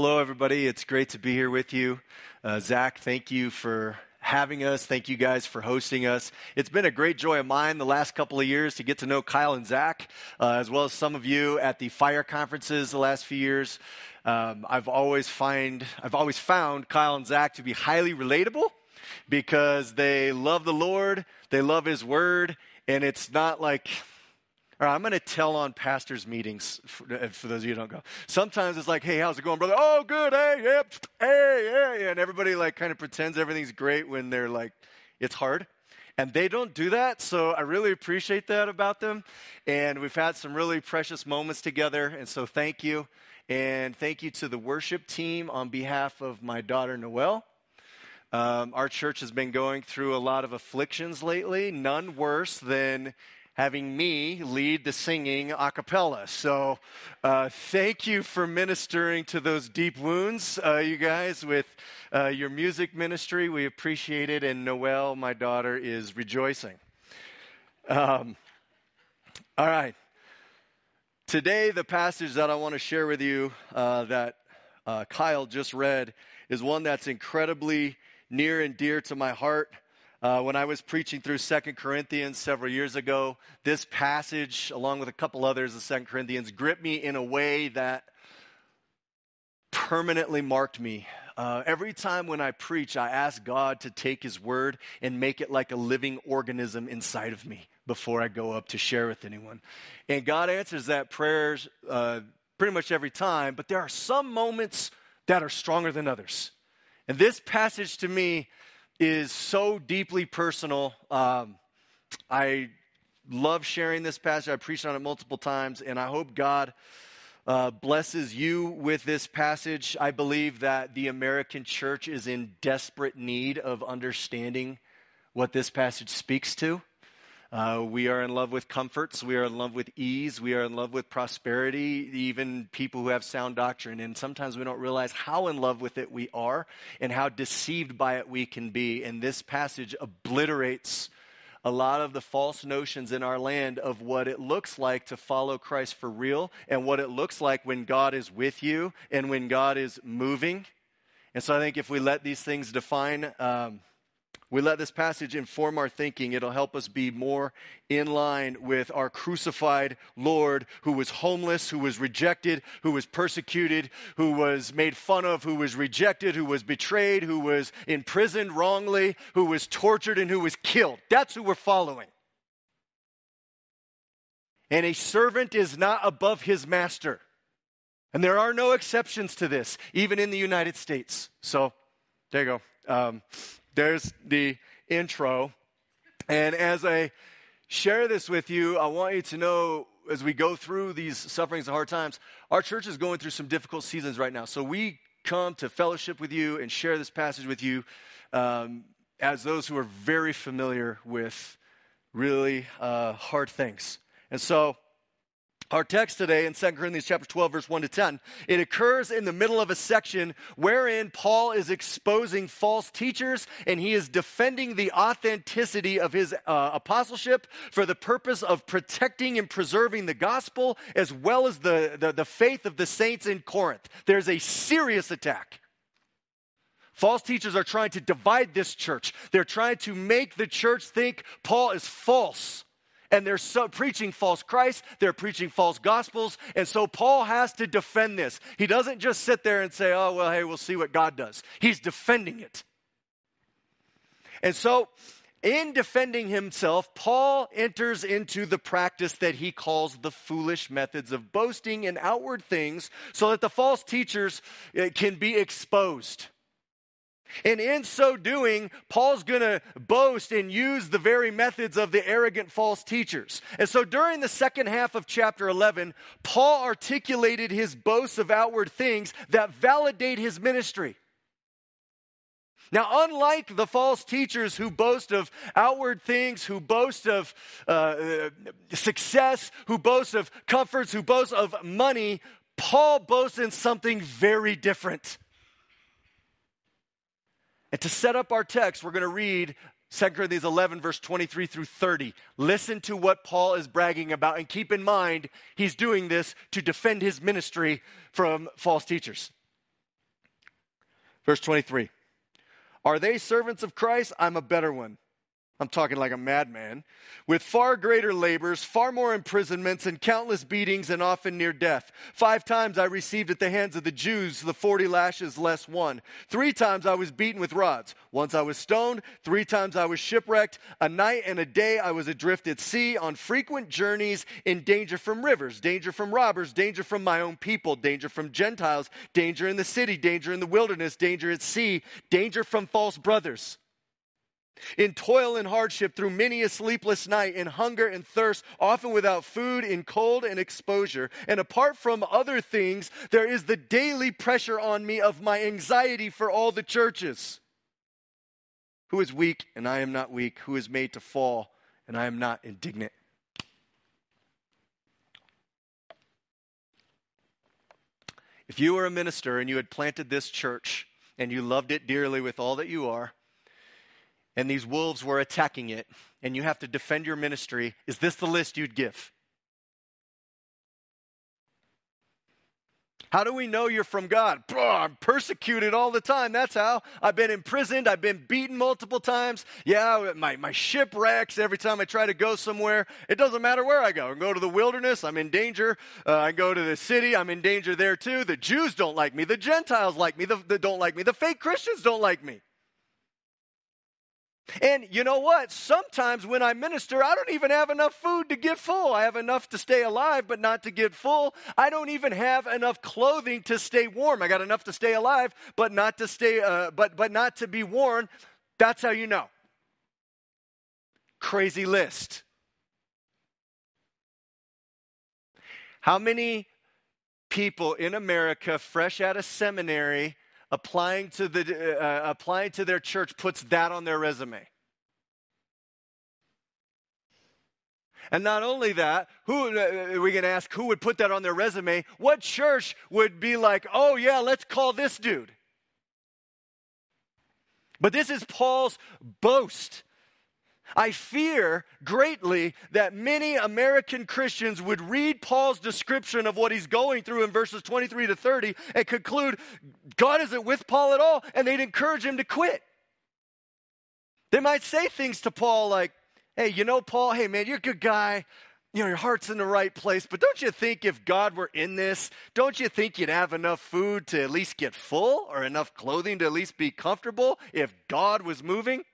Hello, everybody. It's great to be here with you. Uh, Zach, thank you for having us. Thank you guys for hosting us. It's been a great joy of mine the last couple of years to get to know Kyle and Zach, uh, as well as some of you at the fire conferences the last few years. Um, I've always find I've always found Kyle and Zach to be highly relatable because they love the Lord, they love His Word, and it's not like I'm going to tell on pastors' meetings for, uh, for, those of you who don't go. Sometimes it's like, hey, how's it going, brother? Oh, good. Hey, yep. Hey, hey. Yeah. And everybody like kind of pretends everything's great when they're like, it's hard. And they don't do that, so I really appreciate that about them. And we've had some really precious moments together, and so thank you. And thank you to the worship team on behalf of my daughter, Noelle. Um, our church has been going through a lot of afflictions lately, none worse than having me lead the singing a cappella. So uh, thank you for ministering to those deep wounds, uh, you guys, with uh, your music ministry. We appreciate it. And Noelle, my daughter, is rejoicing. Um, all right. Today, the passage that I want to share with you uh, that uh, Kyle just read is one that's incredibly near and dear to my heart. Uh, when I was preaching through Second Corinthians several years ago, this passage, along with a couple others of Second Corinthians, gripped me in a way that permanently marked me. Uh, every time when I preach, I ask God to take His word and make it like a living organism inside of me before I go up to share with anyone. And God answers that prayer uh, pretty much every time, but there are some moments that are stronger than others. And this passage to me is so deeply personal. Um, I love sharing this passage. I preached on it multiple times, and I hope God uh, blesses you with this passage. I believe that the American church is in desperate need of understanding what this passage speaks to. Uh, we are in love with comforts. We are in love with ease. We are in love with prosperity, even people who have sound doctrine. And sometimes we don't realize how in love with it we are and how deceived by it we can be. And this passage obliterates a lot of the false notions in our land of what it looks like to follow Christ for real and what it looks like when God is with you and when God is moving. And so I think if we let these things define, um, we let this passage inform our thinking. It'll help us be more in line with our crucified Lord who was homeless, who was rejected, who was persecuted, who was made fun of, who was rejected, who was betrayed, who was imprisoned wrongly, who was tortured, and who was killed. That's who we're following. And a servant is not above his master. And there are no exceptions to this, even in the United States. So, there you go. Um, there's the intro. And as I share this with you, I want you to know as we go through these sufferings and hard times, our church is going through some difficult seasons right now. So we come to fellowship with you and share this passage with you um, as those who are very familiar with really uh, hard things. And so, our text today in 2 Corinthians chapter 12 verse 1 to 10, it occurs in the middle of a section wherein Paul is exposing false teachers and he is defending the authenticity of his uh, apostleship for the purpose of protecting and preserving the gospel as well as the, the, the faith of the saints in Corinth. There's a serious attack. False teachers are trying to divide this church. They're trying to make the church think Paul is false and they're so, preaching false Christ, they're preaching false gospels, and so Paul has to defend this. He doesn't just sit there and say, oh, well, hey, we'll see what God does. He's defending it. And so, in defending himself, Paul enters into the practice that he calls the foolish methods of boasting in outward things so that the false teachers eh, can be exposed. And in so doing, Paul's going to boast and use the very methods of the arrogant false teachers. And so during the second half of chapter 11, Paul articulated his boasts of outward things that validate his ministry. Now, unlike the false teachers who boast of outward things, who boast of uh, uh success, who boast of comforts, who boast of money, Paul boasts in something very different. And to set up our text, we're going to read 2 Corinthians 11, verse 23 through 30. Listen to what Paul is bragging about, and keep in mind, he's doing this to defend his ministry from false teachers. Verse 23 Are they servants of Christ? I'm a better one. I'm talking like a madman, with far greater labors, far more imprisonments, and countless beatings, and often near death. Five times I received at the hands of the Jews the 40 lashes less one. Three times I was beaten with rods. Once I was stoned. Three times I was shipwrecked. A night and a day I was adrift at sea, on frequent journeys, in danger from rivers, danger from robbers, danger from my own people, danger from Gentiles, danger in the city, danger in the wilderness, danger at sea, danger from false brothers in toil and hardship through many a sleepless night, in hunger and thirst, often without food, in cold and exposure. And apart from other things, there is the daily pressure on me of my anxiety for all the churches. Who is weak and I am not weak? Who is made to fall and I am not indignant? If you were a minister and you had planted this church and you loved it dearly with all that you are, and these wolves were attacking it, and you have to defend your ministry, is this the list you'd give? How do we know you're from God? I'm persecuted all the time. That's how. I've been imprisoned. I've been beaten multiple times. Yeah, my, my ship wrecks every time I try to go somewhere. It doesn't matter where I go. I go to the wilderness, I'm in danger. Uh, I go to the city, I'm in danger there too. The Jews don't like me. The Gentiles like me. The, the don't like me. The fake Christians don't like me. And you know what? Sometimes when I minister, I don't even have enough food to get full. I have enough to stay alive, but not to get full. I don't even have enough clothing to stay warm. I got enough to stay alive, but not to stay, uh, but but not to be worn. That's how you know. Crazy list. How many people in America, fresh out of seminary, applying to, the, uh, applying to their church puts that on their resume. And not only that, who uh, we can ask who would put that on their resume? What church would be like, "Oh yeah, let's call this dude." But this is Paul's boast. I fear greatly that many American Christians would read Paul's description of what he's going through in verses 23 to 30 and conclude God isn't with Paul at all, and they'd encourage him to quit. They might say things to Paul like, Hey, you know, Paul, hey, man, you're a good guy. You know, your heart's in the right place, but don't you think if God were in this, don't you think you'd have enough food to at least get full or enough clothing to at least be comfortable if God was moving?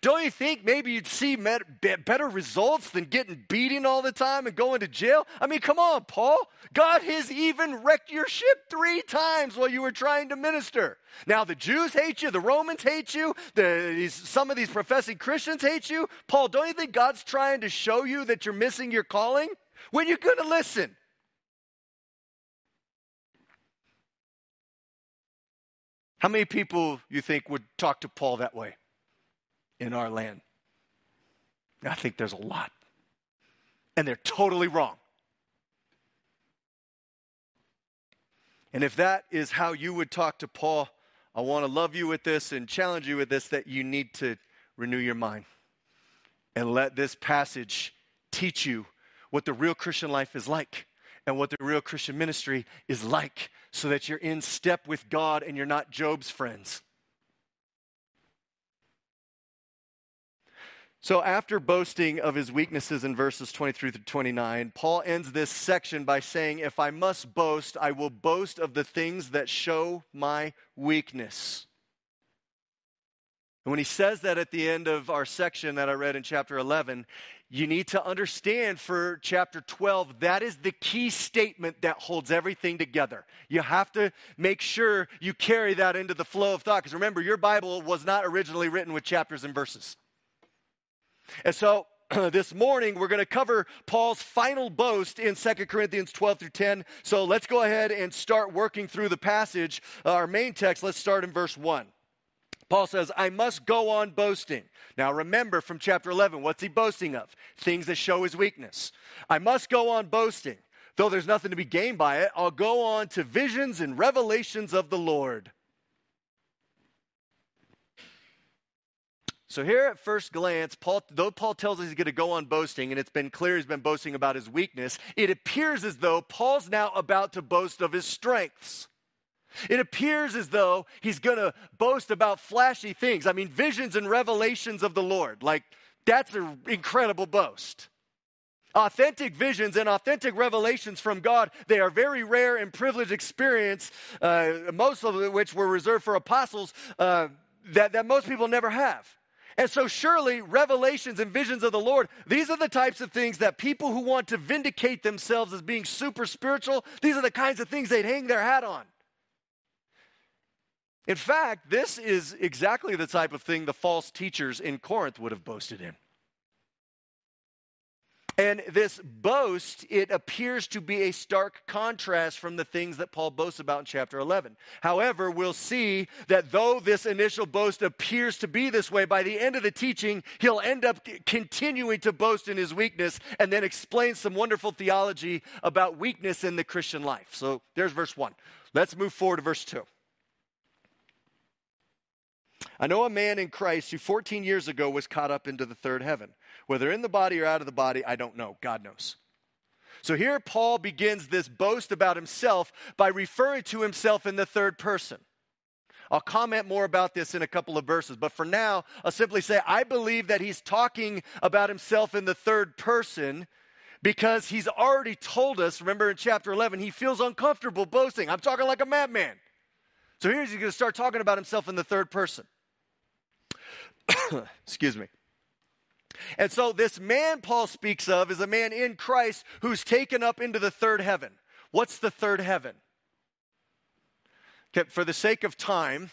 Don't you think maybe you'd see better results than getting beaten all the time and going to jail? I mean, come on, Paul. God has even wrecked your ship three times while you were trying to minister. Now, the Jews hate you, the Romans hate you, the, these, some of these professing Christians hate you. Paul, don't you think God's trying to show you that you're missing your calling? When you're going to listen? How many people you think would talk to Paul that way? In our land? I think there's a lot. And they're totally wrong. And if that is how you would talk to Paul, I want to love you with this and challenge you with this that you need to renew your mind and let this passage teach you what the real Christian life is like and what the real Christian ministry is like so that you're in step with God and you're not Job's friends. So, after boasting of his weaknesses in verses 23 through 29, Paul ends this section by saying, If I must boast, I will boast of the things that show my weakness. And when he says that at the end of our section that I read in chapter 11, you need to understand for chapter 12, that is the key statement that holds everything together. You have to make sure you carry that into the flow of thought. Because remember, your Bible was not originally written with chapters and verses. And so this morning we're going to cover Paul's final boast in 2 Corinthians 12 through 10. So let's go ahead and start working through the passage. Uh, our main text, let's start in verse 1. Paul says, I must go on boasting. Now remember from chapter 11, what's he boasting of? Things that show his weakness. I must go on boasting. Though there's nothing to be gained by it, I'll go on to visions and revelations of the Lord. So here at first glance, Paul, though Paul tells us he's going to go on boasting, and it's been clear he's been boasting about his weakness, it appears as though Paul's now about to boast of his strengths. It appears as though he's going to boast about flashy things. I mean, visions and revelations of the Lord. Like, that's an incredible boast. Authentic visions and authentic revelations from God, they are very rare and privileged experience, uh, most of which were reserved for apostles uh, that, that most people never have. And so, surely, revelations and visions of the Lord, these are the types of things that people who want to vindicate themselves as being super spiritual, these are the kinds of things they'd hang their hat on. In fact, this is exactly the type of thing the false teachers in Corinth would have boasted in. And this boast, it appears to be a stark contrast from the things that Paul boasts about in chapter 11. However, we'll see that though this initial boast appears to be this way, by the end of the teaching, he'll end up continuing to boast in his weakness and then explain some wonderful theology about weakness in the Christian life. So there's verse 1. Let's move forward to verse 2. I know a man in Christ who 14 years ago was caught up into the third heaven. Whether in the body or out of the body, I don't know. God knows. So here Paul begins this boast about himself by referring to himself in the third person. I'll comment more about this in a couple of verses, but for now, I'll simply say I believe that he's talking about himself in the third person because he's already told us, remember in chapter 11, he feels uncomfortable boasting. I'm talking like a madman. So here's he's going to start talking about himself in the third person. Excuse me. And so, this man Paul speaks of is a man in Christ who's taken up into the third heaven. What's the third heaven? Okay, for the sake of time,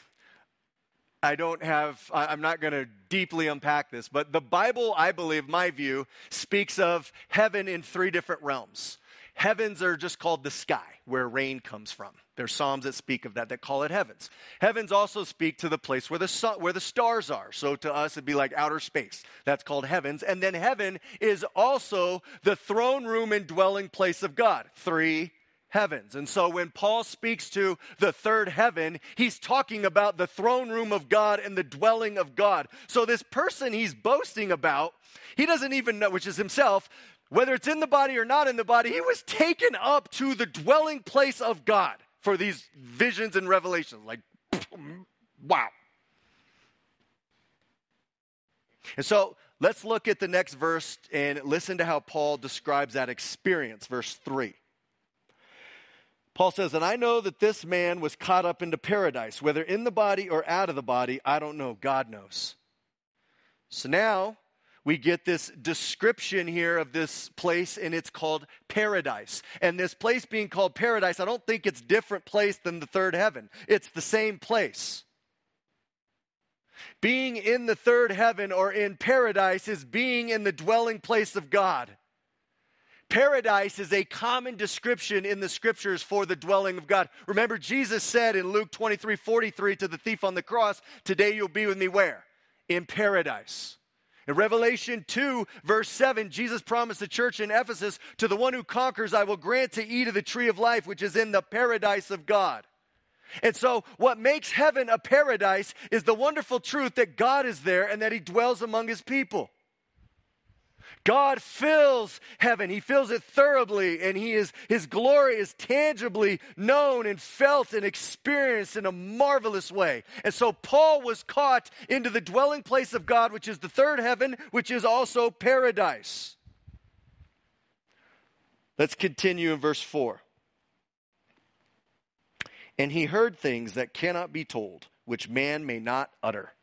I don't have, I'm not going to deeply unpack this, but the Bible, I believe, my view, speaks of heaven in three different realms. Heavens are just called the sky, where rain comes from. There's psalms that speak of that, that call it heavens. Heavens also speak to the place where the, sun, where the stars are. So to us, it'd be like outer space. That's called heavens. And then heaven is also the throne room and dwelling place of God. Three heavens. And so when Paul speaks to the third heaven, he's talking about the throne room of God and the dwelling of God. So this person he's boasting about, he doesn't even know, which is himself, whether it's in the body or not in the body, he was taken up to the dwelling place of God for these visions and revelations. Like, wow. And so let's look at the next verse and listen to how Paul describes that experience. Verse 3. Paul says, And I know that this man was caught up into paradise, whether in the body or out of the body, I don't know. God knows. So now we get this description here of this place, and it's called paradise. And this place being called paradise, I don't think it's different place than the third heaven. It's the same place. Being in the third heaven or in paradise is being in the dwelling place of God. Paradise is a common description in the scriptures for the dwelling of God. Remember, Jesus said in Luke 23 43 to the thief on the cross, Today you'll be with me where? In paradise. In Revelation 2, verse 7, Jesus promised the church in Ephesus, To the one who conquers, I will grant to eat of the tree of life, which is in the paradise of God. And so, what makes heaven a paradise is the wonderful truth that God is there and that He dwells among His people. God fills heaven. He fills it thoroughly, and he is, his glory is tangibly known and felt and experienced in a marvelous way. And so Paul was caught into the dwelling place of God, which is the third heaven, which is also paradise. Let's continue in verse 4. And he heard things that cannot be told, which man may not utter.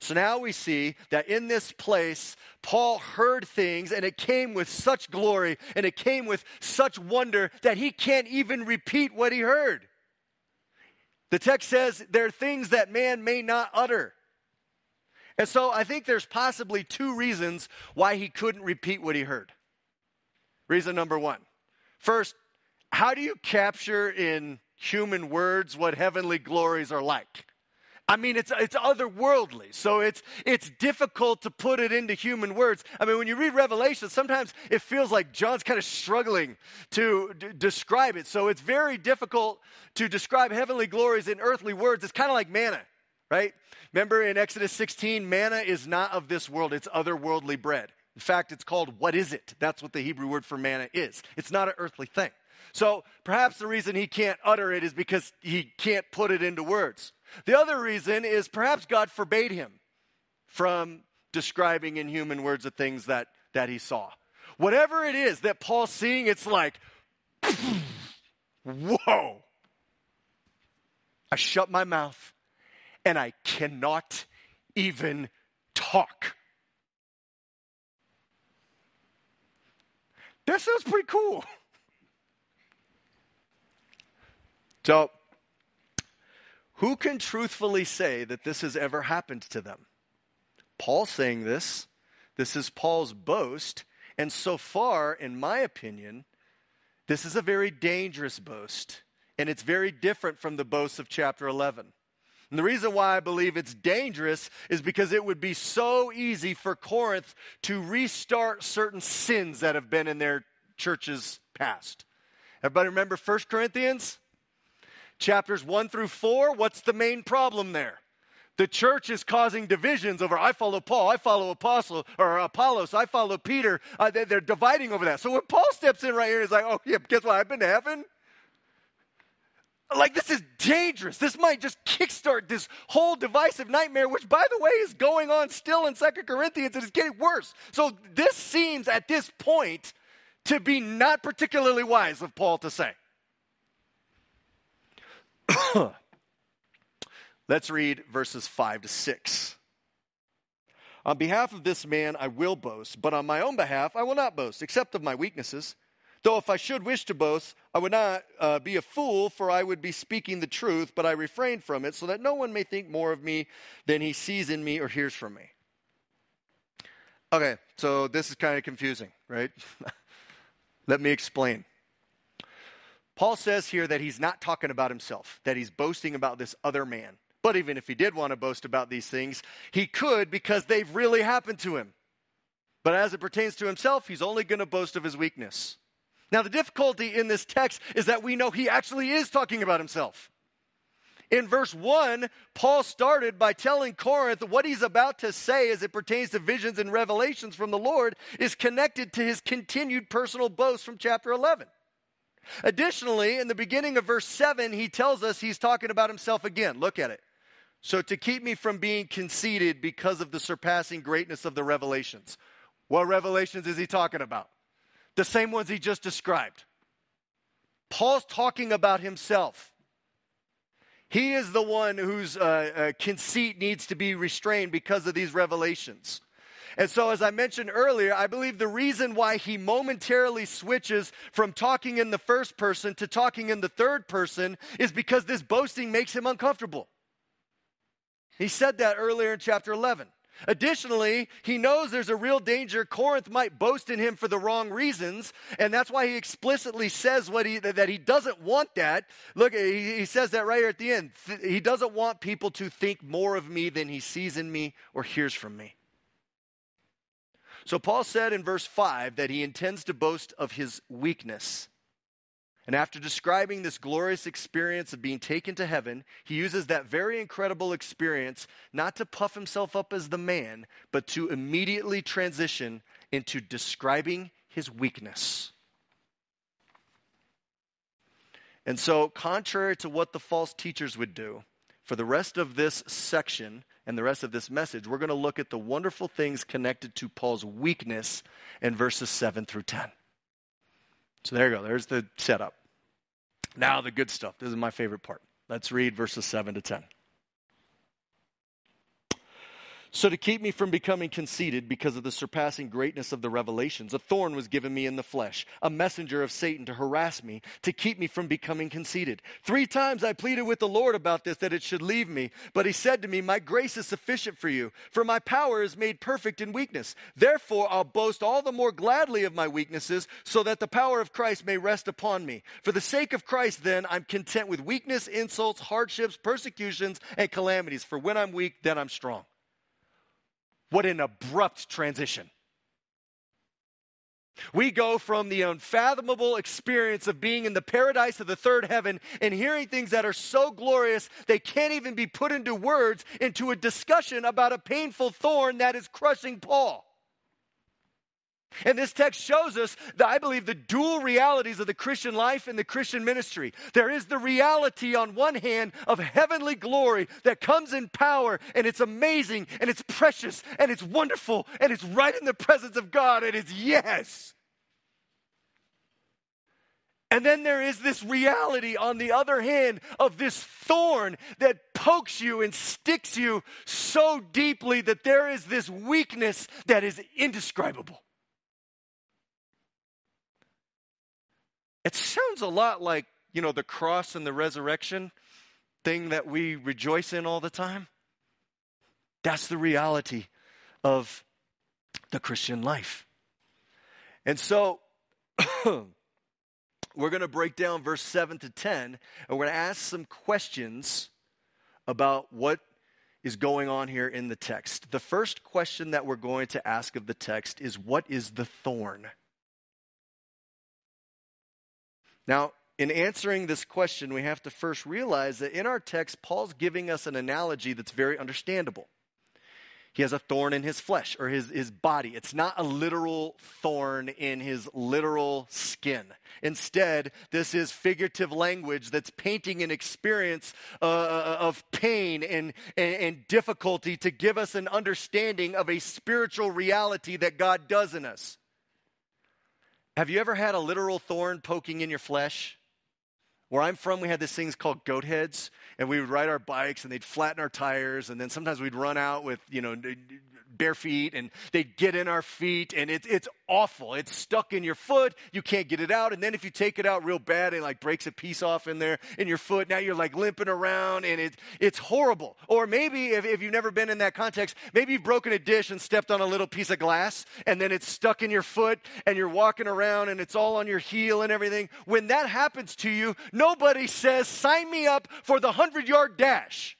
So now we see that in this place, Paul heard things and it came with such glory and it came with such wonder that he can't even repeat what he heard. The text says there are things that man may not utter. And so I think there's possibly two reasons why he couldn't repeat what he heard. Reason number one first, how do you capture in human words what heavenly glories are like? I mean, it's, it's otherworldly. So it's, it's difficult to put it into human words. I mean, when you read Revelation, sometimes it feels like John's kind of struggling to d- describe it. So it's very difficult to describe heavenly glories in earthly words. It's kind of like manna, right? Remember in Exodus 16, manna is not of this world, it's otherworldly bread. In fact, it's called what is it? That's what the Hebrew word for manna is. It's not an earthly thing. So perhaps the reason he can't utter it is because he can't put it into words. The other reason is perhaps God forbade him from describing in human words the things that, that he saw. Whatever it is that Paul's seeing, it's like, whoa. I shut my mouth and I cannot even talk. That sounds pretty cool. So, who can truthfully say that this has ever happened to them? Paul saying this. This is Paul's boast. And so far, in my opinion, this is a very dangerous boast. And it's very different from the boasts of chapter 11. And the reason why I believe it's dangerous is because it would be so easy for Corinth to restart certain sins that have been in their church's past. Everybody remember 1 Corinthians? Chapters 1 through 4, what's the main problem there? The church is causing divisions over I follow Paul, I follow Apostle, or Apollos, I follow Peter. Uh, they're, they're dividing over that. So when Paul steps in right here, he's like, oh, yeah, guess what? I've been to heaven. Like, this is dangerous. This might just kickstart this whole divisive nightmare, which, by the way, is going on still in Second Corinthians and is getting worse. So, this seems at this point to be not particularly wise of Paul to say. Let's read verses 5 to 6. On behalf of this man, I will boast, but on my own behalf, I will not boast, except of my weaknesses. Though if I should wish to boast, I would not uh, be a fool, for I would be speaking the truth, but I refrain from it, so that no one may think more of me than he sees in me or hears from me. Okay, so this is kind of confusing, right? Let me explain. Paul says here that he's not talking about himself, that he's boasting about this other man. But even if he did want to boast about these things, he could because they've really happened to him. But as it pertains to himself, he's only going to boast of his weakness. Now, the difficulty in this text is that we know he actually is talking about himself. In verse 1, Paul started by telling Corinth what he's about to say as it pertains to visions and revelations from the Lord is connected to his continued personal boast from chapter 11. Additionally, in the beginning of verse 7, he tells us he's talking about himself again. Look at it. So, to keep me from being conceited because of the surpassing greatness of the revelations. What revelations is he talking about? The same ones he just described. Paul's talking about himself. He is the one whose uh, uh, conceit needs to be restrained because of these revelations. And so, as I mentioned earlier, I believe the reason why he momentarily switches from talking in the first person to talking in the third person is because this boasting makes him uncomfortable. He said that earlier in chapter 11. Additionally, he knows there's a real danger Corinth might boast in him for the wrong reasons, and that's why he explicitly says what he, that he doesn't want that. Look, he, he says that right here at the end. He doesn't want people to think more of me than he sees in me or hears from me. So Paul said in verse 5 that he intends to boast of his weakness. And after describing this glorious experience of being taken to heaven, he uses that very incredible experience not to puff himself up as the man, but to immediately transition into describing his weakness. And so, contrary to what the false teachers would do, for the rest of this section and the rest of this message, we're going to look at the wonderful things connected to Paul's weakness in verses 7 through 10. So there you go. There's the setup. Now, the good stuff. This is my favorite part. Let's read verses 7 to 10. So, to keep me from becoming conceited because of the surpassing greatness of the revelations, a thorn was given me in the flesh, a messenger of Satan to harass me, to keep me from becoming conceited. Three times I pleaded with the Lord about this, that it should leave me. But he said to me, My grace is sufficient for you, for my power is made perfect in weakness. Therefore, I'll boast all the more gladly of my weaknesses, so that the power of Christ may rest upon me. For the sake of Christ, then, I'm content with weakness, insults, hardships, persecutions, and calamities. For when I'm weak, then I'm strong. What an abrupt transition. We go from the unfathomable experience of being in the paradise of the third heaven and hearing things that are so glorious they can't even be put into words into a discussion about a painful thorn that is crushing Paul. And this text shows us that I believe the dual realities of the Christian life and the Christian ministry. There is the reality on one hand of heavenly glory that comes in power and it's amazing and it's precious and it's wonderful and it's right in the presence of God and it's yes. And then there is this reality, on the other hand, of this thorn that pokes you and sticks you so deeply that there is this weakness that is indescribable. It sounds a lot like, you know, the cross and the resurrection thing that we rejoice in all the time. That's the reality of the Christian life. And so, we're going to break down verse 7 to 10, and we're going to ask some questions about what is going on here in the text. The first question that we're going to ask of the text is What is the thorn? Now, in answering this question, we have to first realize that in our text, Paul's giving us an analogy that's very understandable. He has a thorn in his flesh or his, his body. It's not a literal thorn in his literal skin. Instead, this is figurative language that's painting an experience uh, uh of pain and, and, and difficulty to give us an understanding of a spiritual reality that God does in us. Have you ever had a literal thorn poking in your flesh? Where I'm from, we had these things called goat heads, and we would ride our bikes and they'd flatten our tires, and then sometimes we'd run out with, you know, bare feet and they'd get in our feet and it's, it's awful. It's stuck in your foot. You can't get it out. And then if you take it out real bad, it like breaks a piece off in there in your foot. Now you're like limping around and it, it's horrible. Or maybe if, if you've never been in that context, maybe you've broken a dish and stepped on a little piece of glass and then it's stuck in your foot and you're walking around and it's all on your heel and everything. When that happens to you, nobody says, sign me up for the 100 yard dash.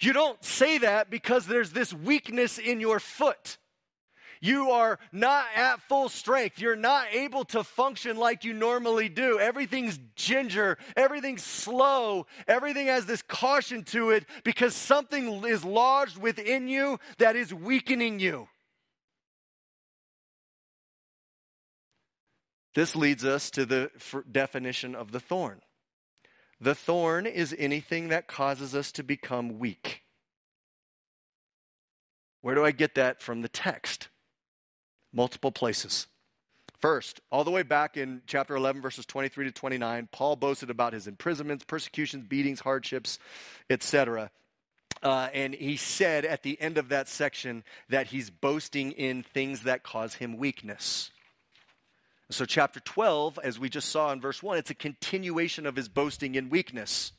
You don't say that because there's this weakness in your foot. You are not at full strength. You're not able to function like you normally do. Everything's ginger, everything's slow, everything has this caution to it because something is lodged within you that is weakening you. This leads us to the definition of the thorn. The thorn is anything that causes us to become weak. Where do I get that from the text? Multiple places. First, all the way back in chapter 11, verses 23 to 29, Paul boasted about his imprisonments, persecutions, beatings, hardships, etc. Uh, and he said at the end of that section that he's boasting in things that cause him weakness. So, chapter 12, as we just saw in verse 1, it's a continuation of his boasting in weakness.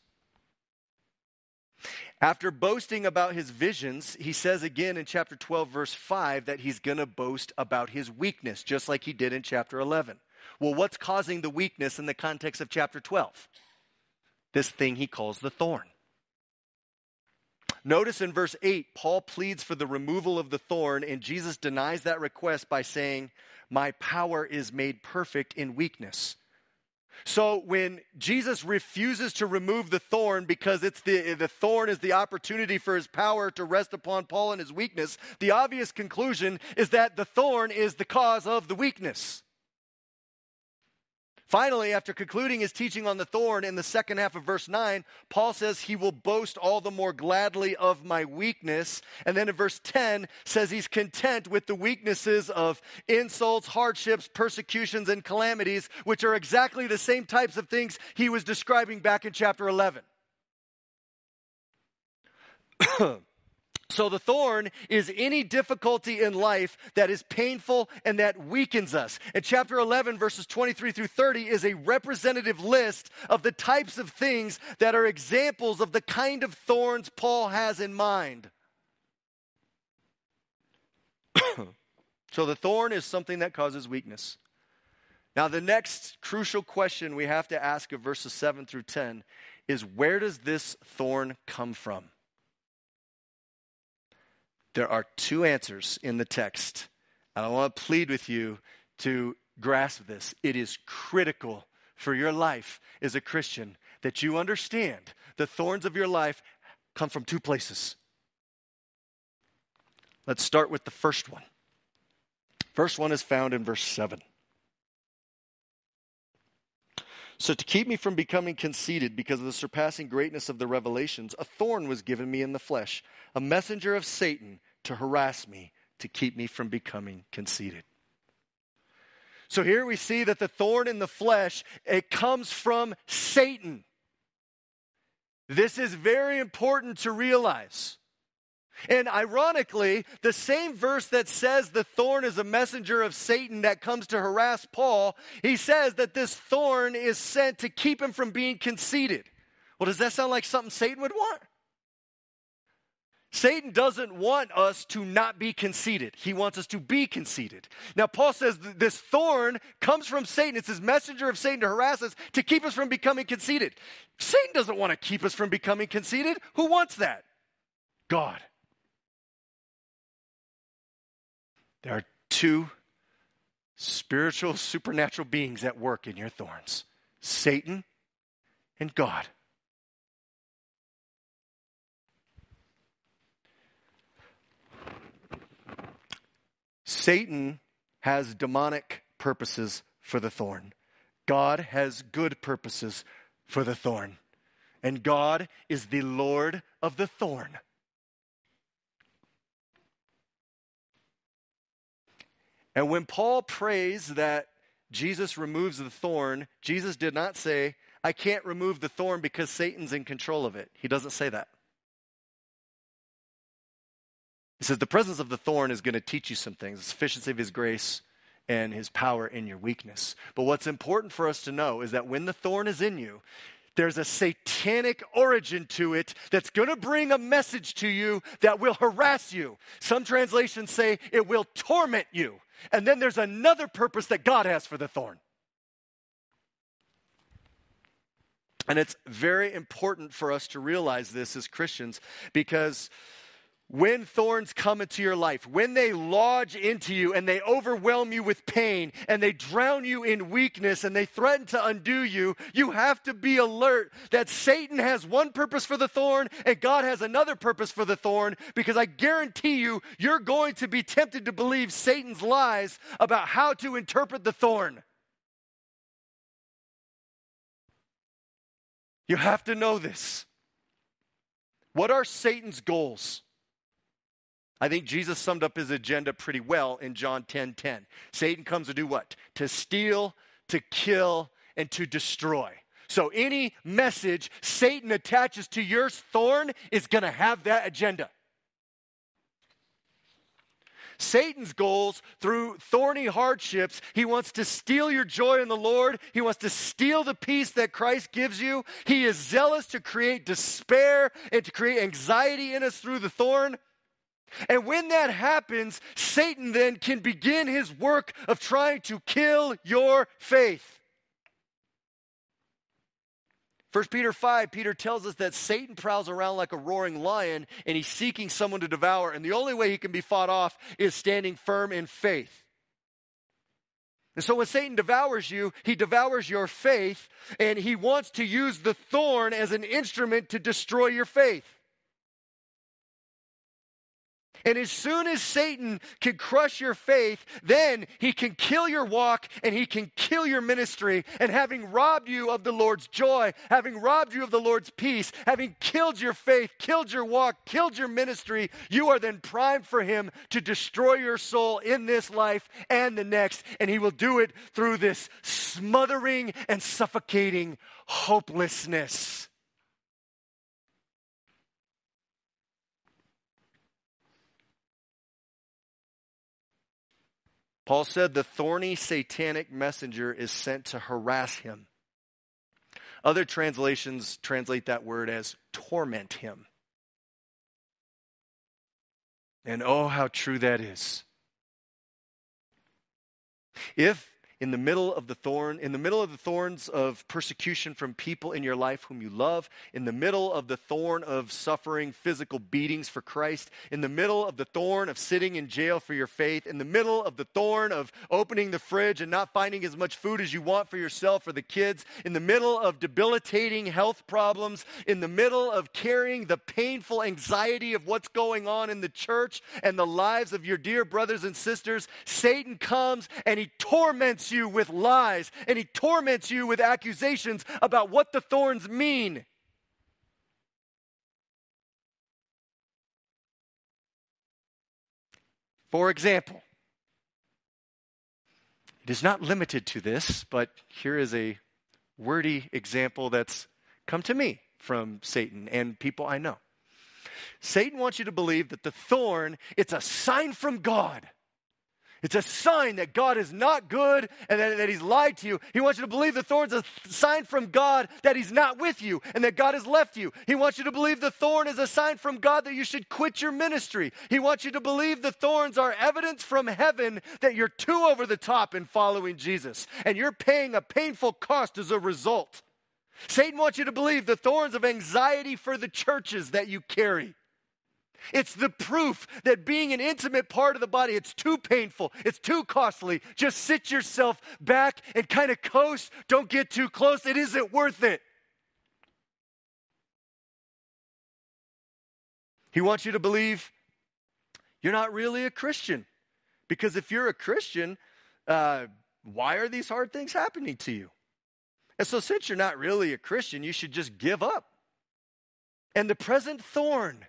After boasting about his visions, he says again in chapter 12, verse 5, that he's going to boast about his weakness, just like he did in chapter 11. Well, what's causing the weakness in the context of chapter 12? This thing he calls the thorn. Notice in verse 8, Paul pleads for the removal of the thorn, and Jesus denies that request by saying, My power is made perfect in weakness. So when Jesus refuses to remove the thorn because it's the, the thorn is the opportunity for his power to rest upon Paul and his weakness, the obvious conclusion is that the thorn is the cause of the weakness. Finally, after concluding his teaching on the thorn in the second half of verse 9, Paul says he will boast all the more gladly of my weakness. And then in verse 10 says he's content with the weaknesses of insults, hardships, persecutions, and calamities, which are exactly the same types of things he was describing back in chapter 11. So, the thorn is any difficulty in life that is painful and that weakens us. And chapter 11, verses 23 through 30, is a representative list of the types of things that are examples of the kind of thorns Paul has in mind. so, the thorn is something that causes weakness. Now, the next crucial question we have to ask of verses 7 through 10 is where does this thorn come from? There are two answers in the text. And I want to plead with you to grasp this. It is critical for your life as a Christian that you understand the thorns of your life come from two places. Let's start with the first one. First one is found in verse 7. So, to keep me from becoming conceited because of the surpassing greatness of the revelations, a thorn was given me in the flesh, a messenger of Satan to harass me, to keep me from becoming conceited. So here we see that the thorn in the flesh, it comes from Satan. This is very important to realize. And ironically, the same verse that says the thorn is a messenger of Satan that comes to harass Paul, he says that this thorn is sent to keep him from being conceited. Well, does that sound like something Satan would want? Satan doesn't want us to not be conceited. He wants us to be conceited. Now, Paul says this thorn comes from Satan. It's his messenger of Satan to harass us, to keep us from becoming conceited. Satan doesn't want to keep us from becoming conceited. Who wants that? God. There are two spiritual, supernatural beings at work in your thorns Satan and God. Satan has demonic purposes for the thorn. God has good purposes for the thorn. And God is the Lord of the thorn. And when Paul prays that Jesus removes the thorn, Jesus did not say, I can't remove the thorn because Satan's in control of it. He doesn't say that. He says, The presence of the thorn is going to teach you some things, the sufficiency of his grace and his power in your weakness. But what's important for us to know is that when the thorn is in you, there's a satanic origin to it that's going to bring a message to you that will harass you. Some translations say it will torment you. And then there's another purpose that God has for the thorn. And it's very important for us to realize this as Christians because when thorns come into your life, when they lodge into you and they overwhelm you with pain and they drown you in weakness and they threaten to undo you, you have to be alert that Satan has one purpose for the thorn and God has another purpose for the thorn because I guarantee you, you're going to be tempted to believe Satan's lies about how to interpret the thorn. You have to know this. What are Satan's goals? I think Jesus summed up his agenda pretty well in John 10 10. Satan comes to do what? To steal, to kill, and to destroy. So any message Satan attaches to your thorn is going to have that agenda. Satan's goals through thorny hardships, he wants to steal your joy in the Lord. He wants to steal the peace that Christ gives you. He is zealous to create despair and to create anxiety in us through the thorn. And when that happens, Satan then can begin his work of trying to kill your faith. 1 Peter 5, Peter tells us that Satan prowls around like a roaring lion and he's seeking someone to devour. And the only way he can be fought off is standing firm in faith. And so when Satan devours you, he devours your faith and he wants to use the thorn as an instrument to destroy your faith. And as soon as Satan can crush your faith, then he can kill your walk and he can kill your ministry. And having robbed you of the Lord's joy, having robbed you of the Lord's peace, having killed your faith, killed your walk, killed your ministry, you are then primed for him to destroy your soul in this life and the next. And he will do it through this smothering and suffocating hopelessness. Paul said the thorny satanic messenger is sent to harass him. Other translations translate that word as torment him. And oh, how true that is. If, in the middle of the thorn, in the middle of the thorns of persecution from people in your life whom you love, in the middle of the thorn of suffering physical beatings for Christ, in the middle of the thorn of sitting in jail for your faith, in the middle of the thorn of opening the fridge and not finding as much food as you want for yourself or the kids, in the middle of debilitating health problems, in the middle of carrying the painful anxiety of what's going on in the church and the lives of your dear brothers and sisters, Satan comes and he torments you with lies and he torments you with accusations about what the thorns mean. For example, it is not limited to this, but here is a wordy example that's come to me from Satan and people I know. Satan wants you to believe that the thorn, it's a sign from God. It's a sign that God is not good and that, that, He's lied to you. He wants you to believe the thorn's a sign from God that He's not with you and that God has left you. He wants you to believe the thorn is a sign from God that you should quit your ministry. He wants you to believe the thorns are evidence from heaven that you're too over the top in following Jesus and you're paying a painful cost as a result. Satan wants you to believe the thorns of anxiety for the churches that you carry. It's the proof that being an intimate part of the body, it's too painful, it's too costly. Just sit yourself back and kind of coast. Don't get too close. It isn't worth it. He wants you to believe you're not really a Christian. Because if you're a Christian, uh, why are these hard things happening to you? And so, since you're not really a Christian, you should just give up. And the present thorn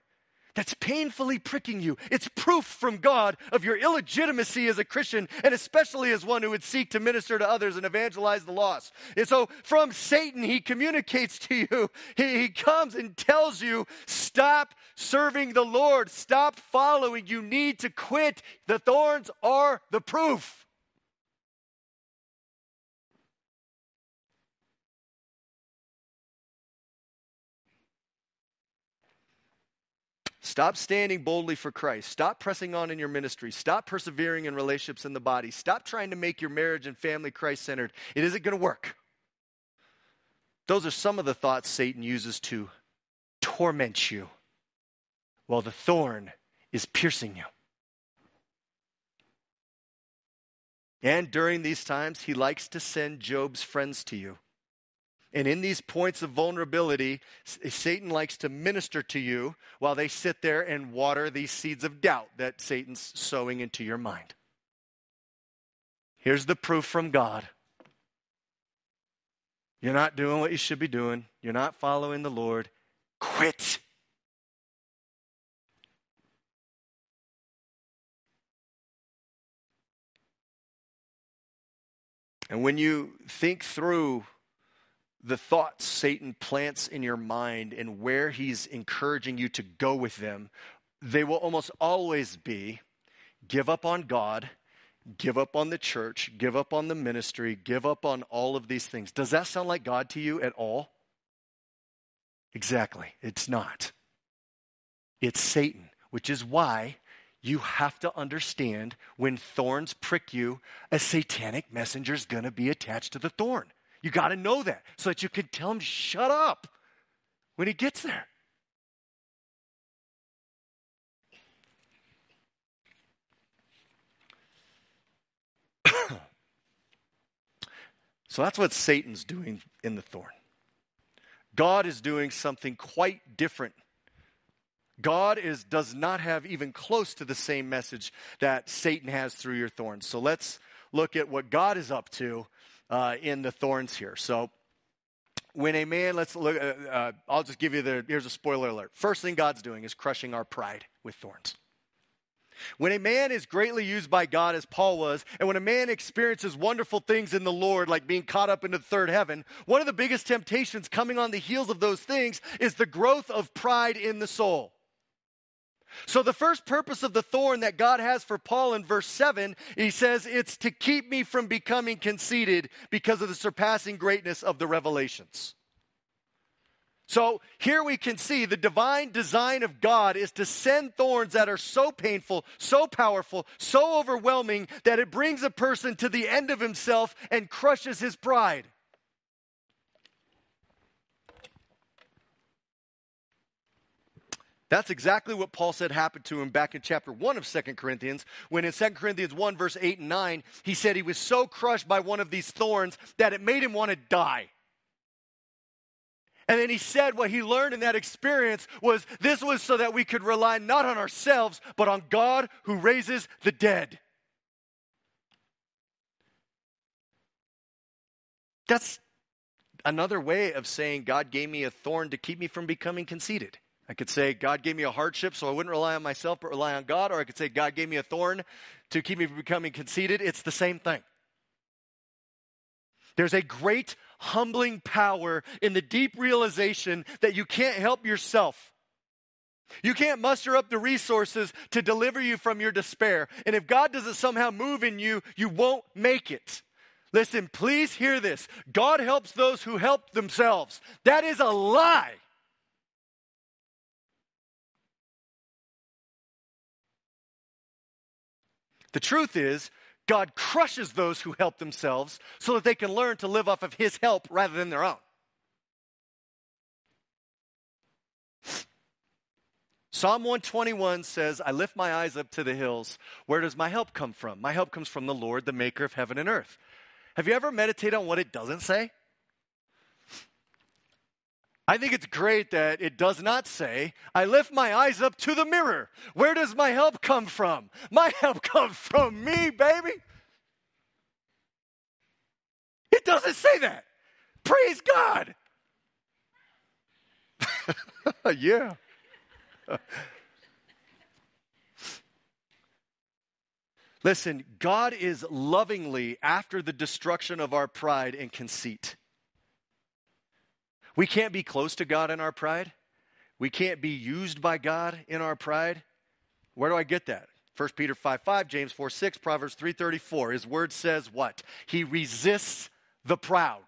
that's painfully pricking you, it's proof from God of your illegitimacy as a Christian, and especially as one who would seek to minister to others and evangelize the lost. And so, from Satan, he communicates to you, he, he comes and tells you, stop serving the Lord, stop following. You need to quit. The thorns are the proof. Stop standing boldly for Christ. Stop pressing on in your ministry. Stop persevering in relationships in the body. Stop trying to make your marriage and family Christ centered. It isn't going to work. Those are some of the thoughts Satan uses to torment you while the thorn is piercing you. And during these times, he likes to send Job's friends to you and in these points of vulnerability, Satan likes to minister to you while they sit there and water these seeds of doubt that Satan's sowing into your mind. Here's the proof from God you're not doing what you should be doing, you're not following the Lord. Quit. And when you think through the thoughts Satan plants in your mind and where he's encouraging you to go with them, they will almost always be give up on God, give up on the church, give up on the ministry, give up on all of these things. Does that sound like God to you at all? Exactly. It's not. It's Satan, which is why you have to understand when thorns prick you, a satanic messenger is going to be attached to the thorn. You got to know that so that you can tell him, shut up when he gets there. so that's what Satan's doing in the thorn. God is doing something quite different. God is, does not have even close to the same message that Satan has through your thorns. So let's look at what God is up to uh, in the thorns here. So, when a man, let's look, uh, uh, I'll just give you the, here's a spoiler alert. First thing God's doing is crushing our pride with thorns. When a man is greatly used by God, as Paul was, and when a man experiences wonderful things in the Lord, like being caught up into the third heaven, one of the biggest temptations coming on the heels of those things is the growth of pride in the soul. So, the first purpose of the thorn that God has for Paul in verse 7, he says, it's to keep me from becoming conceited because of the surpassing greatness of the revelations. So here we can see the divine design of God is to send thorns that are so painful, so powerful, so overwhelming that it brings a person to the end of himself and crushes his pride. That's exactly what Paul said happened to him back in chapter 1 of 2 Corinthians, when in 2 Corinthians 1, verse 8 and 9, he said he was so crushed by one of these thorns that it made him want to die. And then he said what he learned in that experience was this was so that we could rely not on ourselves, but on God who raises the dead. That's another way of saying God gave me a thorn to keep me from becoming conceited. I could say God gave me a hardship so I wouldn't rely on myself but rely on God, or I could say God gave me a thorn to keep me from becoming conceited. It's the same thing. There's a great humbling power in the deep realization that you can't help yourself. You can't muster up the resources to deliver you from your despair. And if God doesn't somehow move in you, you won't make it. Listen, please hear this. God helps those who help themselves. That is a lie. The truth is, God crushes those who help themselves so that they can learn to live off of His help rather than their own. Psalm 121 says, I lift my eyes up to the hills. Where does my help come from? My help comes from the Lord, the maker of heaven and earth. Have you ever meditated on what it doesn't say? I think it's great that it does not say, I lift my eyes up to the mirror. Where does my help come from? My help comes from me, baby. It doesn't say that. Praise God. yeah. Listen, God is lovingly after the destruction of our pride and conceit. We can't be close to God in our pride. We can't be used by God in our pride. Where do I get that? 1 Peter 5 5, James 4 6, Proverbs 3 34. His word says what? He resists the proud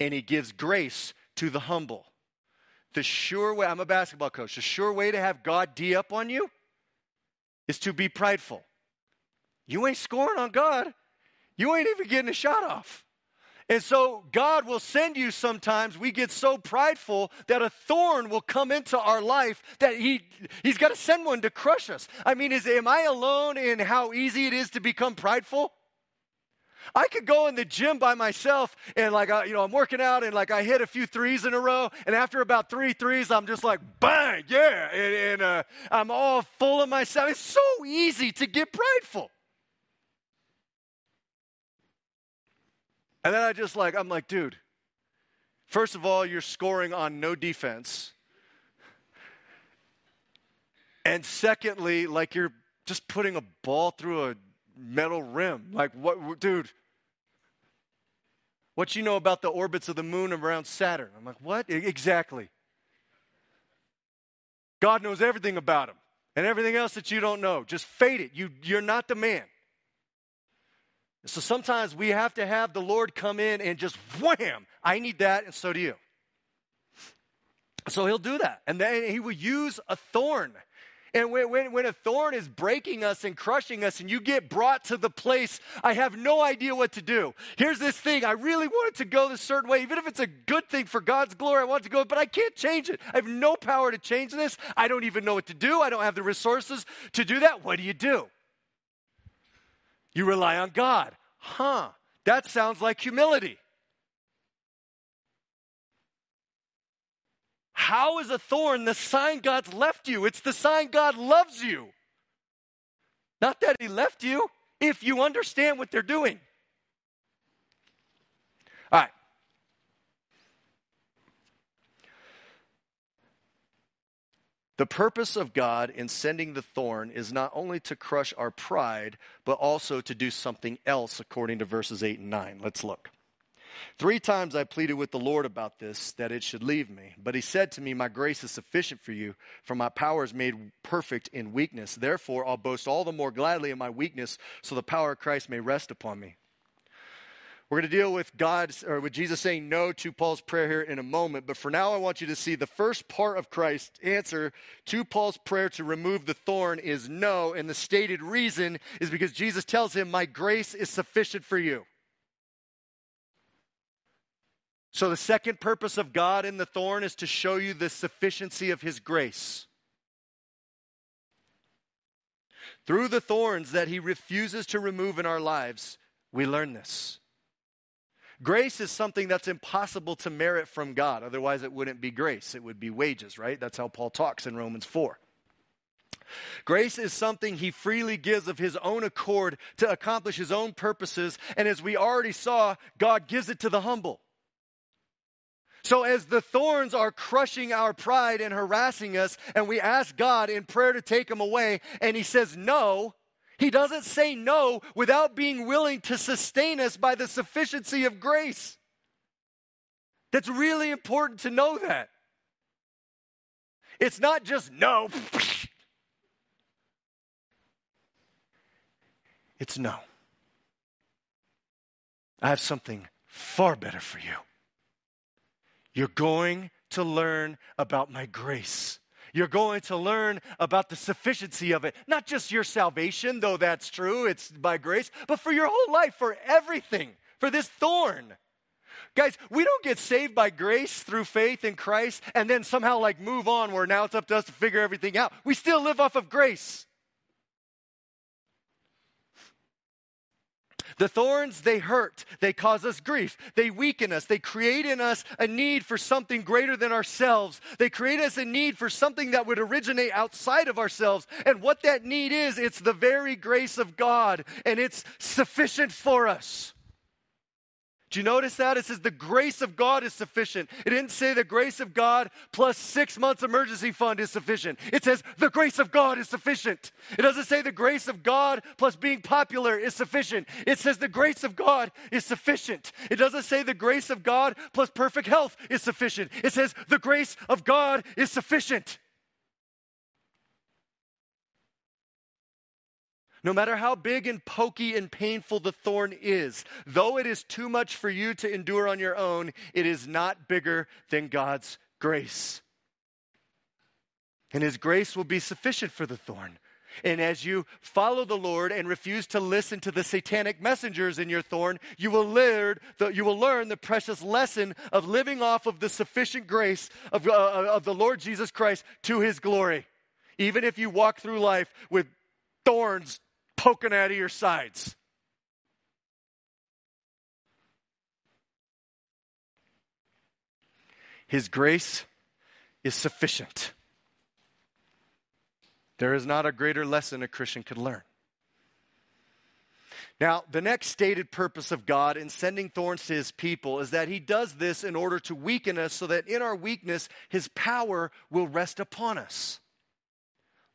and he gives grace to the humble. The sure way, I'm a basketball coach, the sure way to have God D up on you is to be prideful. You ain't scoring on God, you ain't even getting a shot off. And so God will send you sometimes. We get so prideful that a thorn will come into our life that he, He's got to send one to crush us. I mean, is, am I alone in how easy it is to become prideful? I could go in the gym by myself and like I, you know I'm working out and like I hit a few threes in a row and after about three threes I'm just like bang yeah and, and uh, I'm all full of myself. It's so easy to get prideful. And then I just like, I'm like, dude, first of all, you're scoring on no defense. And secondly, like you're just putting a ball through a metal rim. Like, what, dude? What you know about the orbits of the moon around Saturn? I'm like, what? Exactly. God knows everything about him and everything else that you don't know. Just fade it. You, you're not the man. So sometimes we have to have the Lord come in and just wham, I need that, and so do you. So he'll do that. And then he will use a thorn. And when, when, when, a thorn is breaking us and crushing us, and you get brought to the place, I have no idea what to do. Here's this thing. I really want it to go this certain way. Even if it's a good thing for God's glory, I want to go, but I can't change it. I have no power to change this. I don't even know what to do. I don't have the resources to do that. What do you do? You rely on God. Huh, that sounds like humility. How is a thorn the sign God's left you? It's the sign God loves you. Not that He left you, if you understand what they're doing. All right. The purpose of God in sending the thorn is not only to crush our pride, but also to do something else, according to verses 8 and 9. Let's look. Three times I pleaded with the Lord about this, that it should leave me. But he said to me, My grace is sufficient for you, for my power is made perfect in weakness. Therefore, I'll boast all the more gladly in my weakness, so the power of Christ may rest upon me. We're going to deal with God or with Jesus saying no to Paul's prayer here in a moment. But for now, I want you to see the first part of Christ's answer to Paul's prayer to remove the thorn is no. And the stated reason is because Jesus tells him, My grace is sufficient for you. So, the second purpose of God in the thorn is to show you the sufficiency of his grace. Through the thorns that he refuses to remove in our lives, we learn this. Grace is something that's impossible to merit from God. Otherwise, it wouldn't be grace. It would be wages, right? That's how Paul talks in Romans 4. Grace is something he freely gives of his own accord to accomplish his own purposes. And as we already saw, God gives it to the humble. So, as the thorns are crushing our pride and harassing us, and we ask God in prayer to take them away, and He says no, he doesn't say no without being willing to sustain us by the sufficiency of grace. That's really important to know that. It's not just no. It's no. I have something far better for you. You're going to learn about my grace. You're going to learn about the sufficiency of it. Not just your salvation, though that's true, it's by grace, but for your whole life, for everything, for this thorn. Guys, we don't get saved by grace through faith in Christ and then somehow like move on where now it's up to us to figure everything out. We still live off of grace. The thorns, they hurt. They cause us grief. They weaken us. They create in us a need for something greater than ourselves. They create us a need for something that would originate outside of ourselves. And what that need is, it's the very grace of God, and it's sufficient for us. Do you notice that? It says the grace of God is sufficient. It didn't say the grace of God plus six months emergency fund is sufficient. It says the grace of God is sufficient. It doesn't say the grace of God plus being popular is sufficient. It says the grace of God is sufficient. It doesn't say the grace of God plus perfect health is sufficient. It says the grace of God is sufficient. No matter how big and pokey and painful the thorn is, though it is too much for you to endure on your own, it is not bigger than God's grace. And His grace will be sufficient for the thorn. And as you follow the Lord and refuse to listen to the satanic messengers in your thorn, you will learn the, you will learn the precious lesson of living off of the sufficient grace of, uh, of the Lord Jesus Christ to his glory. Even if you walk through life with thorns poking out of your sides. His grace is sufficient. There is not a greater lesson a Christian could learn. Now, the next stated purpose of God in sending thorns to his people is that he does this in order to weaken us so that in our weakness, his power will rest upon us.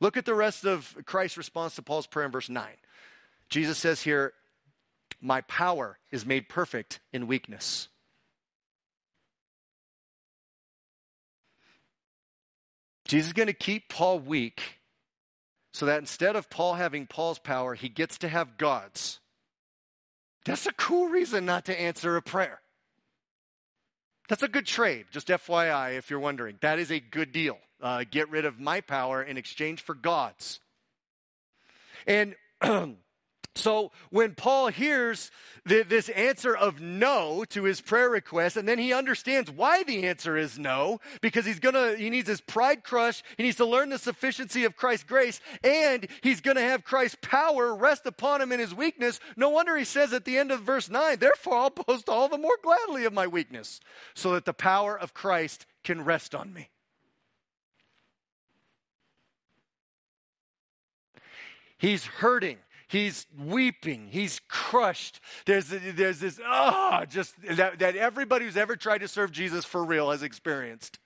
Look at the rest of Christ's response to Paul's prayer in verse 9. Jesus says here, My power is made perfect in weakness. Jesus is going to keep Paul weak so that instead of Paul having Paul's power, he gets to have God's. That's a cool reason not to answer a prayer. That's a good trade, just FYI, if you're wondering. That is a good deal uh, get rid of my power in exchange for God's. And so when Paul hears the, this answer of no to his prayer request, and then he understands why the answer is no, because he's gonna, he needs his pride crushed, he needs to learn the sufficiency of Christ's grace, and he's gonna have Christ's power rest upon him in his weakness. No wonder he says at the end of verse 9, therefore I'll boast all the more gladly of my weakness, so that the power of Christ can rest on me. He's hurting. He's weeping. He's crushed. There's, there's this, ah, oh, just that, that everybody who's ever tried to serve Jesus for real has experienced.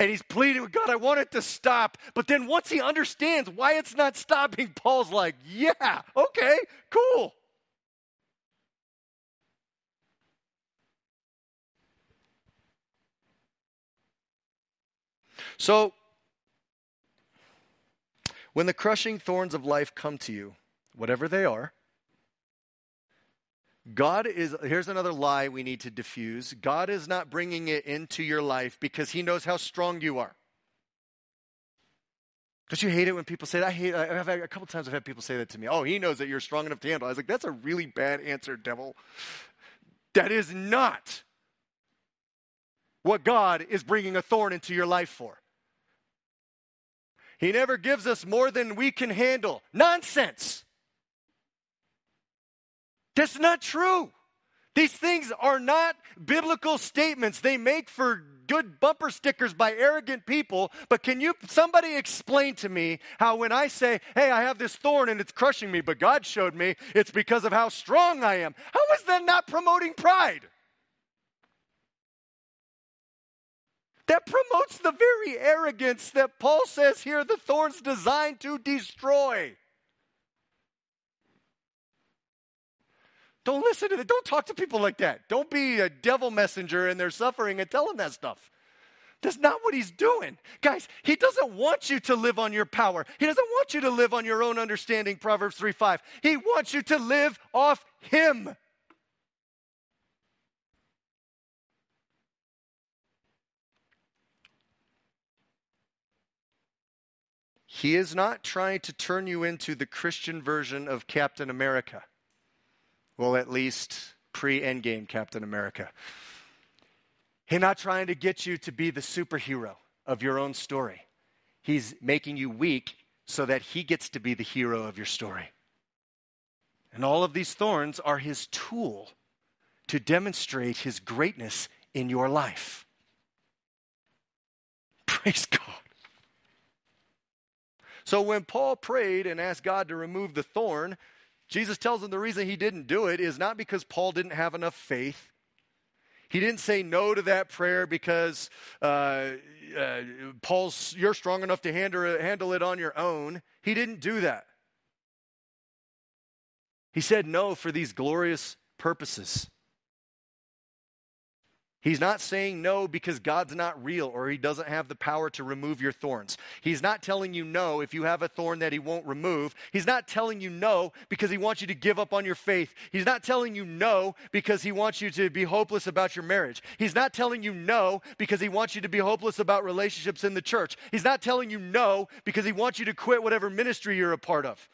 And he's pleading with God, I want it to stop. But then once he understands why it's not stopping, Paul's like, yeah, okay, cool. So when the crushing thorns of life come to you, whatever they are, God is, here's another lie we need to diffuse. God is not bringing it into your life because he knows how strong you are. Don't you hate it when people say that? I hate I've had, a couple times I've had people say that to me. Oh, he knows that you're strong enough to handle. I was like, that's a really bad answer, devil. That is not what God is bringing a thorn into your life for. He never gives us more than we can handle. Nonsense. That's not true. These things are not biblical statements. They make for good bumper stickers by arrogant people, but can you somebody explain to me how when I say, "Hey, I have this thorn and it's crushing me, but God showed me it's because of how strong I am." How is that not promoting pride? That promotes the very arrogance that Paul says here the thorn's designed to destroy. Don't listen to that. Don't talk to people like that. Don't be a devil messenger in their suffering and tell them that stuff. That's not what he's doing. Guys, he doesn't want you to live on your power. He doesn't want you to live on your own understanding, Proverbs 3 5. He wants you to live off him. He is not trying to turn you into the Christian version of Captain America. Well, at least pre Endgame Captain America. He's not trying to get you to be the superhero of your own story. He's making you weak so that he gets to be the hero of your story. And all of these thorns are his tool to demonstrate his greatness in your life. Praise God. So when Paul prayed and asked God to remove the thorn, Jesus tells him the reason he didn't do it is not because Paul didn't have enough faith. He didn't say no to that prayer because uh, uh, Paul's you're strong enough to handle, handle it on your own. He didn't do that. He said no for these glorious purposes. He's not saying no because God's not real or he doesn't have the power to remove your thorns. He's not telling you no if you have a thorn that he won't remove. He's not telling you no because he wants you to give up on your faith. He's not telling you no because he wants you to be hopeless about your marriage. He's not telling you no because he wants you to be hopeless about relationships in the church. He's not telling you no because he wants you to quit whatever ministry you're a part of.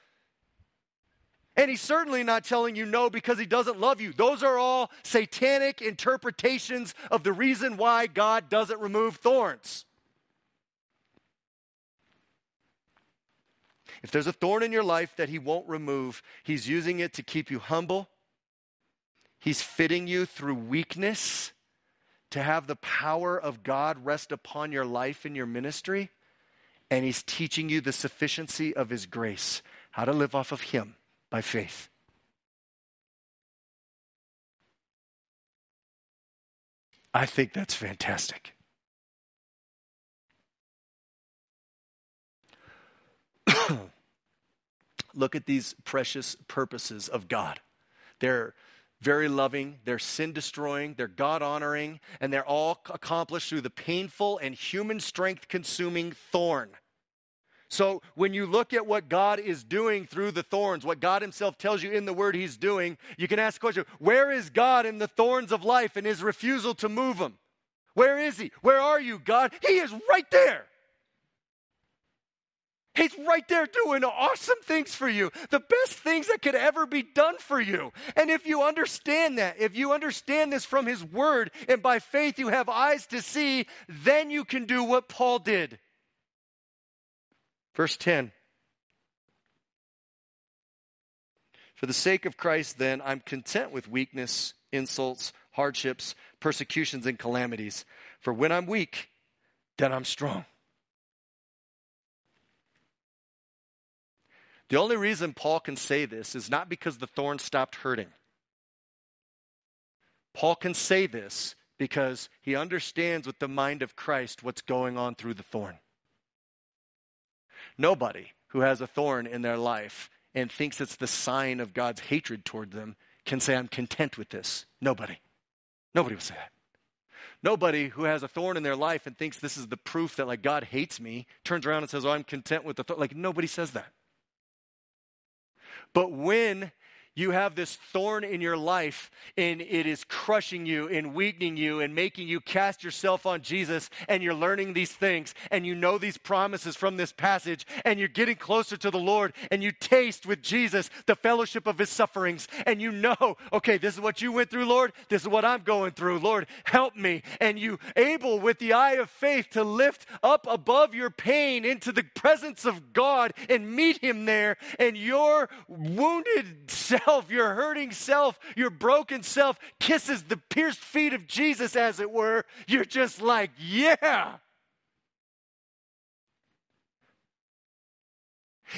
And he's certainly not telling you no because he doesn't love you. Those are all satanic interpretations of the reason why God doesn't remove thorns. If there's a thorn in your life that he won't remove, he's using it to keep you humble. He's fitting you through weakness to have the power of God rest upon your life and your ministry. And he's teaching you the sufficiency of his grace, how to live off of him by faith. I think that's fantastic. Look at these precious purposes of God. They're very loving, they're sin destroying, they're God honoring, and they're all accomplished through the painful and human strength consuming thorn. So when you look at what God is doing through the thorns, what God Himself tells you in the Word He's doing, you can ask the question where is God in the thorns of life and His refusal to move them? Where is He? Where are you, God? He is right there. He's right there doing awesome things for you, the best things that could ever be done for you. And if you understand that, if you understand this from His Word, and by faith you have eyes to see, then you can do what Paul did. Verse 10 For the sake of Christ, then, I'm content with weakness, insults, hardships, persecutions, and calamities. For when I'm weak, then I'm strong. The only reason Paul can say this is not because the thorn stopped hurting. Paul can say this because he understands with the mind of Christ what's going on through the thorn. Nobody who has a thorn in their life and thinks it's the sign of God's hatred toward them can say, I'm content with this. Nobody. Nobody will say that. Nobody who has a thorn in their life and thinks this is the proof that like God hates me turns around and says, "Oh, I'm content with the thorn." Like nobody says that. But when you have this thorn in your life and it is crushing you and weakening you and making you cast yourself on Jesus and you're learning these things and you know these promises from this passage and you're getting closer to the Lord and you taste with Jesus the fellowship of his sufferings and you know, okay, this is what you went through, Lord. This is what I'm going through. Lord, help me. And you able with the eye of faith to lift up above your pain into the presence of God and meet him there and your wounded self self, your hurting self, your broken self kisses the pierced feet of Jesus, as it were, you're just like, yeah.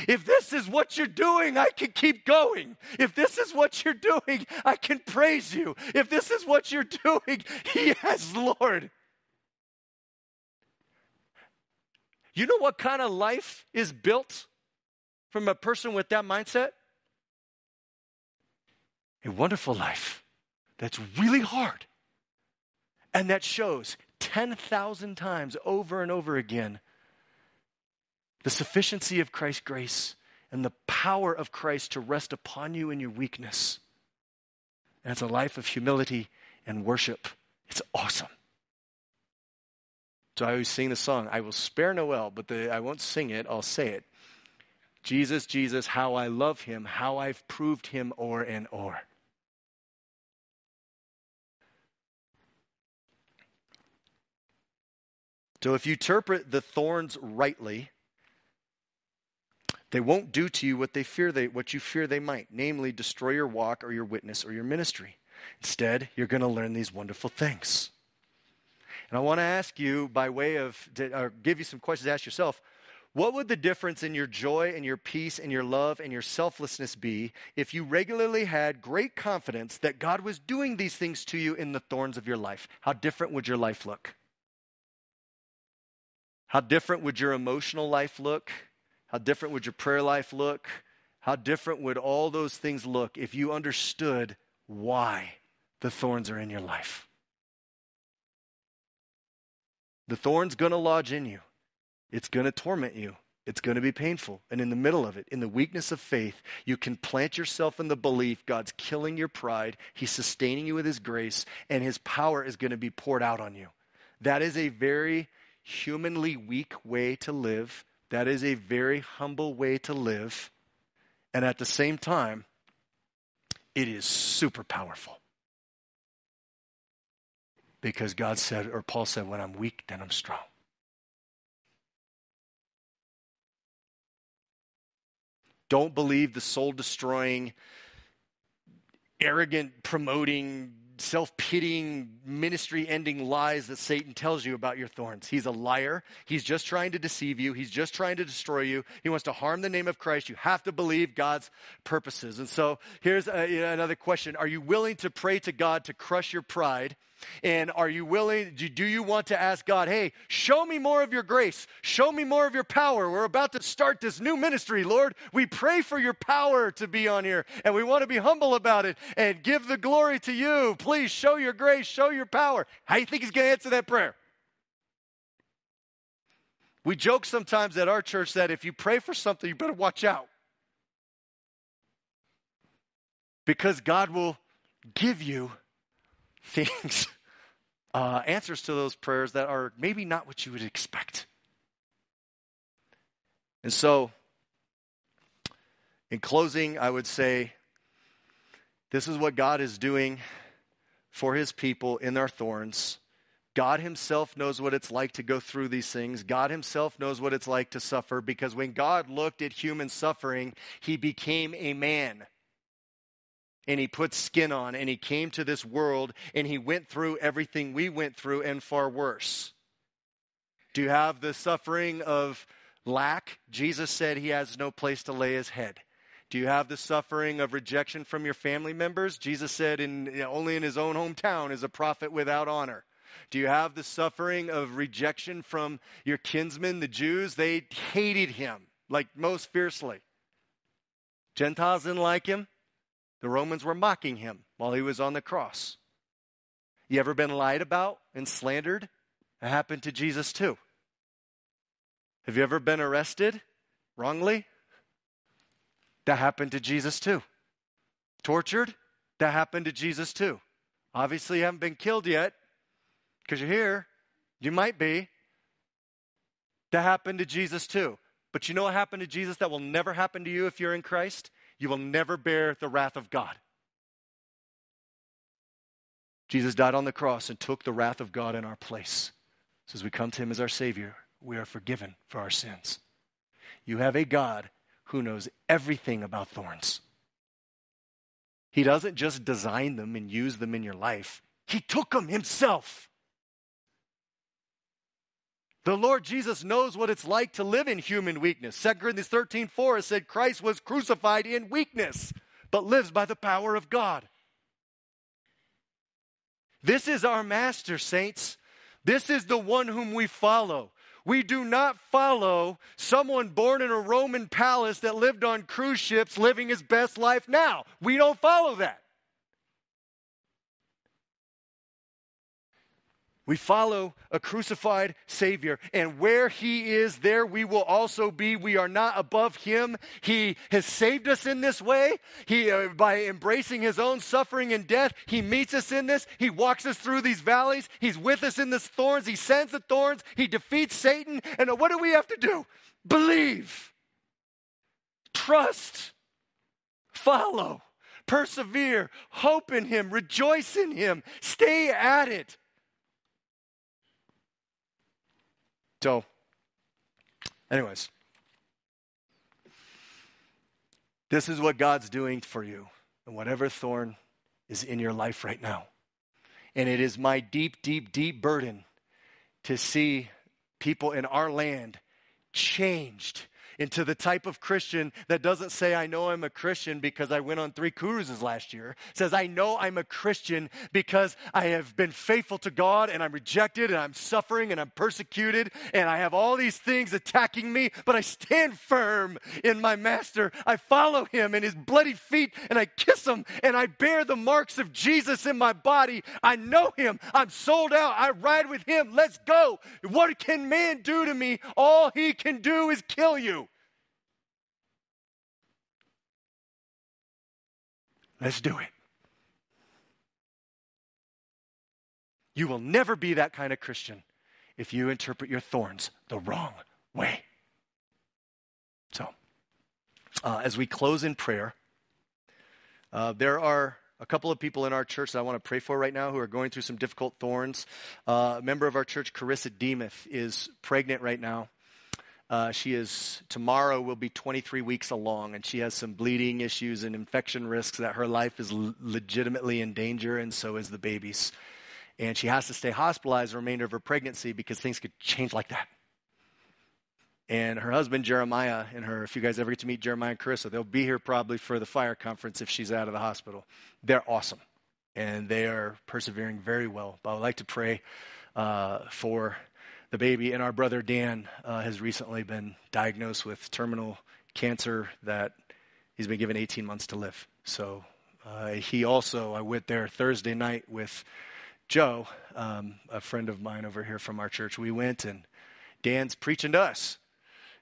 If this is what you're doing, I can keep going. If this is what you're doing, I can praise you. If this is what you're doing, yes, Lord. You know what kind of life is built from a person with that mindset? A wonderful life that's really hard and that shows 10,000 times over and over again the sufficiency of Christ's grace and the power of Christ to rest upon you in your weakness. And it's a life of humility and worship. It's awesome. So I always sing the song, I will spare Noel, but the, I won't sing it, I'll say it. Jesus, Jesus, how I love him, how I've proved him o'er and o'er. So if you interpret the thorns rightly, they won't do to you what they fear they what you fear they might, namely destroy your walk or your witness or your ministry. Instead, you're going to learn these wonderful things. And I want to ask you, by way of, give you some questions to ask yourself, what would the difference in your joy and your peace and your love and your selflessness be if you regularly had great confidence that God was doing these things to you in the thorns of your life? How different would your life look? How different would your emotional life look? How different would your prayer life look? How different would all those things look if you understood why the thorns are in your life? The thorn's going to lodge in you. It's going to torment you. It's going to be painful. And in the middle of it, in the weakness of faith, you can plant yourself in the belief God's killing your pride, He's sustaining you with His grace, and His power is going to be poured out on you. That is a very humanly weak way to live. That is a very humble way to live. And at the same time, it is super powerful. Because God said, or Paul said, when I'm weak, then I'm strong. Don't believe the soul destroying, arrogant, promoting, self pitying, ministry ending lies that Satan tells you about your thorns. He's a liar. He's just trying to deceive you. He's just trying to destroy you. He wants to harm the name of Christ. You have to believe God's purposes. And so here's a, another question Are you willing to pray to God to crush your pride? And are you willing, do you want to ask God, hey, show me more of your grace, show me more of your power? We're about to start this new ministry, Lord. We pray for your power to be on here, and we want to be humble about it and give the glory to you. Please show your grace, show your power. How do you think He's going to answer that prayer? We joke sometimes at our church that if you pray for something, you better watch out. Because God will give you things, uh, answers to those prayers that are maybe not what you would expect. And so, in closing, I would say this is what God is doing for his people in their thorns. God himself knows what it's like to go through these things. God himself knows what it's like to suffer because when God looked at human suffering, he became a man and he put skin on and he came to this world and he went through everything we went through and far worse. Do you have the suffering of lack? Jesus said he has no place to lay his head. Do you have the suffering of rejection from your family members? Jesus said in, only in his own hometown is a prophet without honor. Do you have the suffering of rejection from your kinsmen, the Jews? They hated him like most fiercely. Gentiles didn't like him. The Romans were mocking him while he was on the cross. You ever been lied about and slandered? It happened to Jesus too. Have you ever been arrested wrongly? That happened to Jesus too. Tortured? That happened to Jesus too. Obviously, you haven't been killed yet because you're here. You might be. That happened to Jesus too. But you know what happened to Jesus that will never happen to you if you're in Christ? You will never bear the wrath of God. Jesus died on the cross and took the wrath of God in our place. So as we come to him as our Savior, we are forgiven for our sins. You have a God who knows everything about thorns. He doesn't just design them and use them in your life, He took them Himself. The Lord Jesus knows what it's like to live in human weakness. 2 Corinthians 13 4 said, Christ was crucified in weakness, but lives by the power of God. This is our master, saints. This is the one whom we follow. We do not follow someone born in a Roman palace that lived on cruise ships living his best life now. We don't follow that. We follow a crucified Savior, and where He is, there we will also be. We are not above Him. He has saved us in this way. He, uh, by embracing His own suffering and death, He meets us in this. He walks us through these valleys. He's with us in the thorns. He sends the thorns. He defeats Satan. And what do we have to do? Believe, trust, follow, persevere, hope in Him, rejoice in Him, stay at it. So, anyways, this is what God's doing for you, and whatever thorn is in your life right now. And it is my deep, deep, deep burden to see people in our land changed into the type of Christian that doesn't say, I know I'm a Christian because I went on three cruises last year. Says, I know I'm a Christian because I have been faithful to God and I'm rejected and I'm suffering and I'm persecuted and I have all these things attacking me, but I stand firm in my master. I follow him in his bloody feet and I kiss him and I bear the marks of Jesus in my body. I know him. I'm sold out. I ride with him. Let's go. What can man do to me? All he can do is kill you. Let's do it. You will never be that kind of Christian if you interpret your thorns the wrong way. So, uh, as we close in prayer, uh, there are a couple of people in our church that I want to pray for right now who are going through some difficult thorns. Uh, a member of our church, Carissa Demuth, is pregnant right now. Uh, she is tomorrow will be 23 weeks along, and she has some bleeding issues and infection risks that her life is l- legitimately in danger, and so is the baby's. And she has to stay hospitalized the remainder of her pregnancy because things could change like that. And her husband Jeremiah and her, if you guys ever get to meet Jeremiah and Carissa, they'll be here probably for the fire conference if she's out of the hospital. They're awesome, and they are persevering very well. But I would like to pray uh, for the baby. And our brother Dan uh, has recently been diagnosed with terminal cancer that he's been given 18 months to live. So uh, he also, I went there Thursday night with Joe, um, a friend of mine over here from our church. We went and Dan's preaching to us.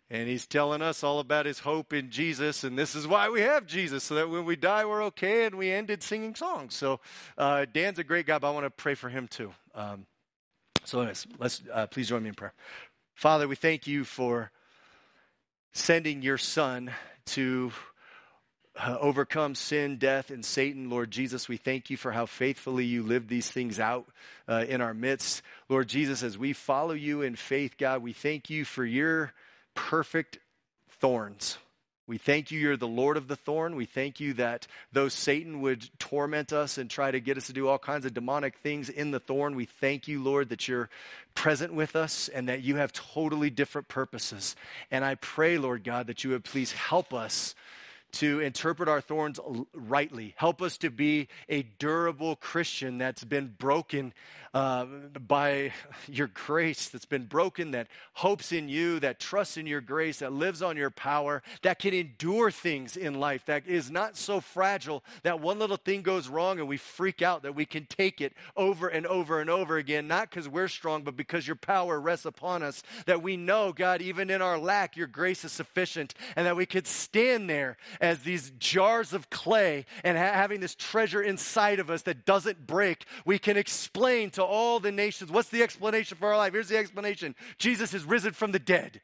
And he's telling us all about his hope in Jesus, and this is why we have Jesus, so that when we die, we're okay. And we ended singing songs. So, uh, Dan's a great guy, but I want to pray for him too. Um, so, anyways, let's uh, please join me in prayer. Father, we thank you for sending your Son to uh, overcome sin, death, and Satan. Lord Jesus, we thank you for how faithfully you lived these things out uh, in our midst. Lord Jesus, as we follow you in faith, God, we thank you for your perfect thorns. We thank you, you're the Lord of the thorn. We thank you that though Satan would torment us and try to get us to do all kinds of demonic things in the thorn, we thank you, Lord, that you're present with us and that you have totally different purposes. And I pray, Lord God, that you would please help us to interpret our thorns rightly. Help us to be a durable Christian that's been broken uh, by your grace, that's been broken, that hopes in you, that trusts in your grace, that lives on your power, that can endure things in life, that is not so fragile that one little thing goes wrong and we freak out, that we can take it over and over and over again, not because we're strong, but because your power rests upon us, that we know, God, even in our lack, your grace is sufficient, and that we could stand there as these jars of clay and ha- having this treasure inside of us that doesn't break, we can explain to all the nations what's the explanation for our life? Here's the explanation Jesus is risen from the dead.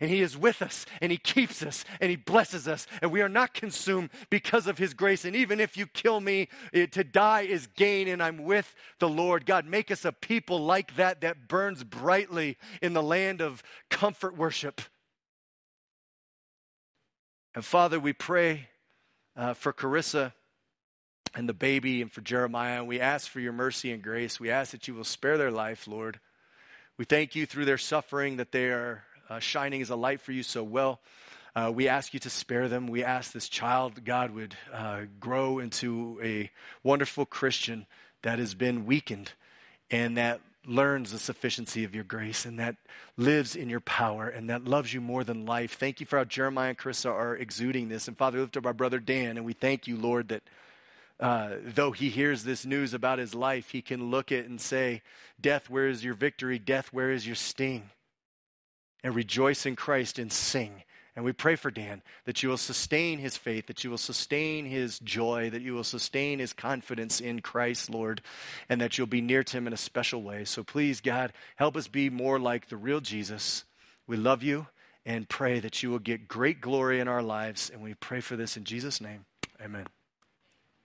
And he is with us, and he keeps us, and he blesses us, and we are not consumed because of his grace. And even if you kill me, it, to die is gain, and I'm with the Lord. God, make us a people like that that burns brightly in the land of comfort worship. And Father, we pray uh, for Carissa and the baby and for Jeremiah. And we ask for your mercy and grace. We ask that you will spare their life, Lord. We thank you through their suffering that they are uh, shining as a light for you so well. Uh, we ask you to spare them. We ask this child, God, would uh, grow into a wonderful Christian that has been weakened and that learns the sufficiency of your grace and that lives in your power and that loves you more than life. Thank you for how Jeremiah and Carissa are exuding this. And Father, lift up our brother Dan, and we thank you, Lord, that uh, though he hears this news about his life, he can look at and say, Death, where is your victory? Death, where is your sting? And rejoice in Christ and sing. And we pray for Dan that you will sustain his faith, that you will sustain his joy, that you will sustain his confidence in Christ, Lord, and that you'll be near to him in a special way. So please, God, help us be more like the real Jesus. We love you and pray that you will get great glory in our lives. And we pray for this in Jesus' name. Amen.